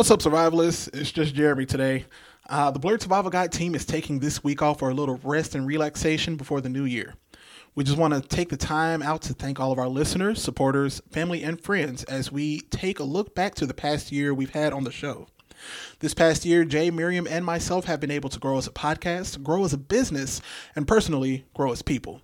What's up, survivalists? It's just Jeremy today. Uh, the Blerd Survival Guide team is taking this week off for a little rest and relaxation before the new year. We just want to take the time out to thank all of our listeners, supporters, family, and friends as we take a look back to the past year we've had on the show. This past year, Jay, Miriam, and myself have been able to grow as a podcast, grow as a business, and personally grow as people.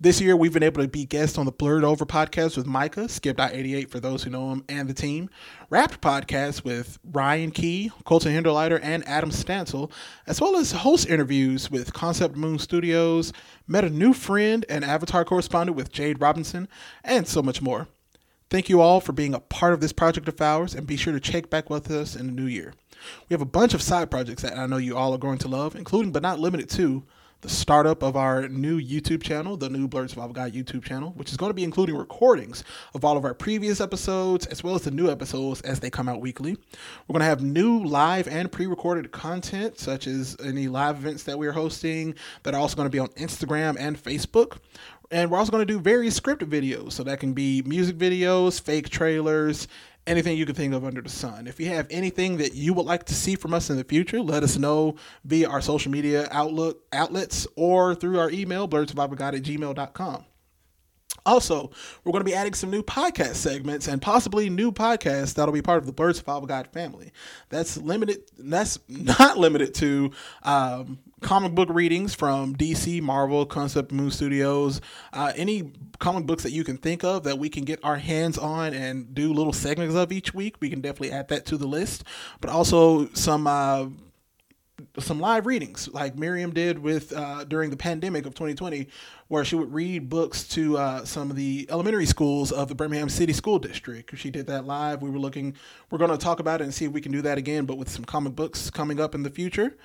This year, we've been able to be guests on the Blurred Over podcast with Micah, Skip.88 for those who know him, and the team. Wrapped podcast with Ryan Key, Colton Hinderleiter, and Adam Stansel, as well as host interviews with Concept Moon Studios, met a new friend and Avatar correspondent with Jade Robinson, and so much more. Thank you all for being a part of this project of ours, and be sure to check back with us in the new year. We have a bunch of side projects that I know you all are going to love, including but not limited to the startup of our new YouTube channel, the new Blerd Survival Guide YouTube channel, which is going to be including recordings of all of our previous episodes as well as the new episodes as they come out weekly. We're going to have new live and pre recorded content, such as any live events that we're hosting that are also going to be on Instagram and Facebook. And we're also going to do various scripted videos. So that can be music videos, fake trailers, anything you can think of under the sun. If you have anything that you would like to see from us in the future, let us know via our social media outlook outlets or through our email, blerdsurvivalguide at gmail.com. Also, we're going to be adding some new podcast segments and possibly new podcasts that'll be part of the Blerd Survival Guide family. That's limited. That's not limited to um, comic book readings from DC, Marvel, Concept Moon Studios, uh, any comic books that you can think of that we can get our hands on and do little segments of each week. We can definitely add that to the list. But also some. Uh, some live readings like Miriam did with uh, during the pandemic of 2020, where she would read books to uh, some of the elementary schools of the Birmingham City School District. She did that live. We were looking, we're going to talk about it and see if we can do that again, but with some comic books coming up in the future.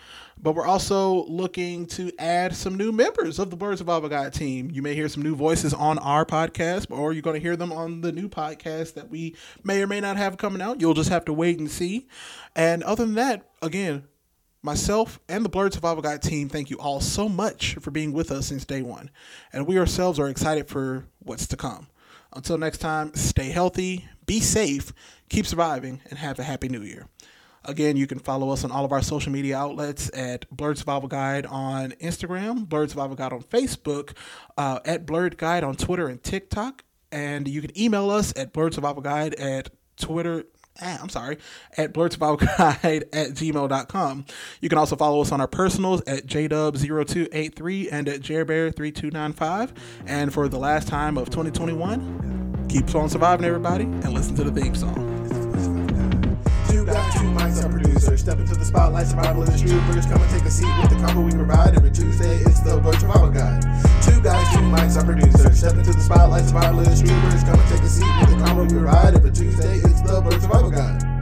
But we're also looking to add some new members of the Blerd Survival Guide team. You may hear some new voices on our podcast, or you're going to hear them on the new podcast that we may or may not have coming out. You'll just have to wait and see. And other than that, again, Myself and the Blerd Survival Guide team thank you all so much for being with us since day one, and we ourselves are excited for what's to come. Until next time, stay healthy, be safe, keep surviving, and have a happy new year. Again, you can follow us on all of our social media outlets at Blerd Survival Guide on Instagram, Blerd Survival Guide on Facebook, uh, at Blerd Guide on Twitter and TikTok. And you can email us at Blerd Survival Guide at Twitter, I'm sorry, at blerdsurvivalguide at gmail.com. You can also follow us on our personals at jdub0283 and at jerbear3295. And for the last time of 2021, keep on surviving, everybody, and listen to the theme song. Two guys, two mics, our producer. Step into the spotlight, survival is troopers. Come and take a seat with the combo we provide. Every Tuesday, it's the Blerd Survival Guide. Two guys, two mics, our producer. Step into the spotlight, survival is troopers. Come and take a seat with the combo we provide. Every Tuesday, Survival Guide.